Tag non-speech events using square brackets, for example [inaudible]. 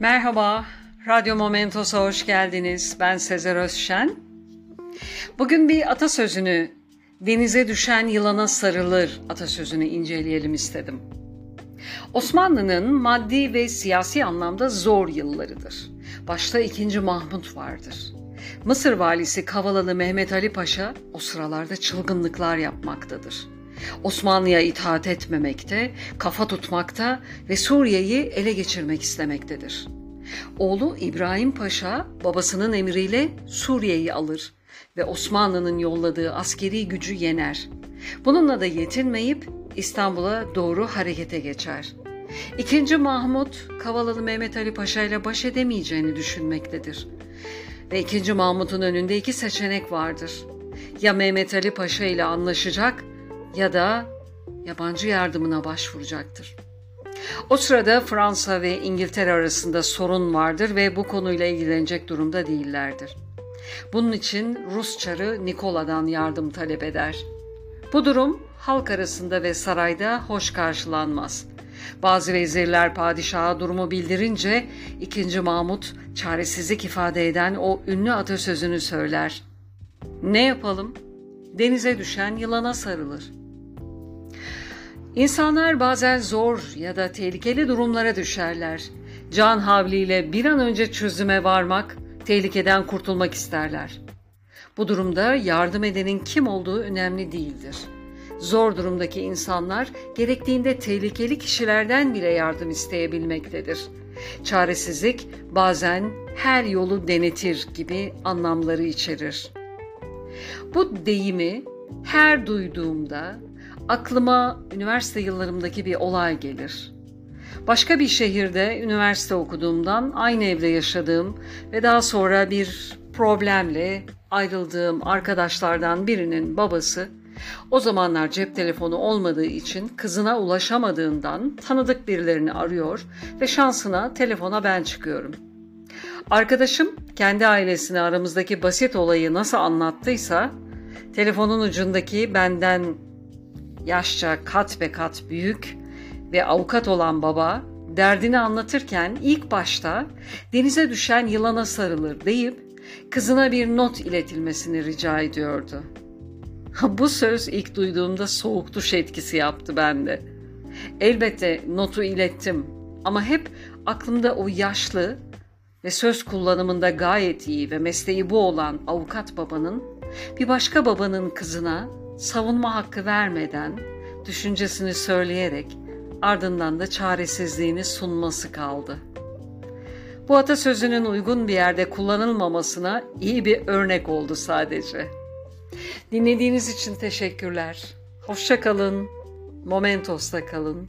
Merhaba, Radyo Momentos'a hoş geldiniz. Ben Sezer Özşen. Bugün bir atasözünü, denize düşen yılana sarılır atasözünü inceleyelim istedim. Osmanlı'nın maddi ve siyasi anlamda zor yıllarıdır. Başta 2. Mahmut vardır. Mısır valisi Kavalalı Mehmet Ali Paşa o sıralarda çılgınlıklar yapmaktadır. Osmanlı'ya itaat etmemekte, kafa tutmakta ve Suriye'yi ele geçirmek istemektedir. Oğlu İbrahim Paşa babasının emriyle Suriye'yi alır ve Osmanlı'nın yolladığı askeri gücü yener. Bununla da yetinmeyip İstanbul'a doğru harekete geçer. İkinci Mahmut, Kavalalı Mehmet Ali Paşa ile baş edemeyeceğini düşünmektedir. Ve ikinci Mahmut'un önünde iki seçenek vardır. Ya Mehmet Ali Paşa ile anlaşacak ya da yabancı yardımına başvuracaktır. O sırada Fransa ve İngiltere arasında sorun vardır ve bu konuyla ilgilenecek durumda değillerdir. Bunun için Rus çarı Nikola'dan yardım talep eder. Bu durum halk arasında ve sarayda hoş karşılanmaz. Bazı vezirler padişaha durumu bildirince 2. Mahmut çaresizlik ifade eden o ünlü atasözünü söyler. Ne yapalım? Denize düşen yılana sarılır. İnsanlar bazen zor ya da tehlikeli durumlara düşerler. Can havliyle bir an önce çözüme varmak, tehlikeden kurtulmak isterler. Bu durumda yardım edenin kim olduğu önemli değildir. Zor durumdaki insanlar gerektiğinde tehlikeli kişilerden bile yardım isteyebilmektedir. Çaresizlik bazen her yolu denetir gibi anlamları içerir. Bu deyimi her duyduğumda aklıma üniversite yıllarımdaki bir olay gelir. Başka bir şehirde üniversite okuduğumdan aynı evde yaşadığım ve daha sonra bir problemle ayrıldığım arkadaşlardan birinin babası o zamanlar cep telefonu olmadığı için kızına ulaşamadığından tanıdık birilerini arıyor ve şansına telefona ben çıkıyorum. Arkadaşım kendi ailesine aramızdaki basit olayı nasıl anlattıysa telefonun ucundaki benden yaşça kat be kat büyük ve avukat olan baba derdini anlatırken ilk başta denize düşen yılana sarılır deyip kızına bir not iletilmesini rica ediyordu. [laughs] Bu söz ilk duyduğumda soğuk duş etkisi yaptı bende. Elbette notu ilettim ama hep aklımda o yaşlı ve söz kullanımında gayet iyi ve mesleği bu olan avukat babanın bir başka babanın kızına savunma hakkı vermeden düşüncesini söyleyerek ardından da çaresizliğini sunması kaldı. Bu atasözünün uygun bir yerde kullanılmamasına iyi bir örnek oldu sadece. Dinlediğiniz için teşekkürler. Hoşça kalın. Momentos'ta kalın.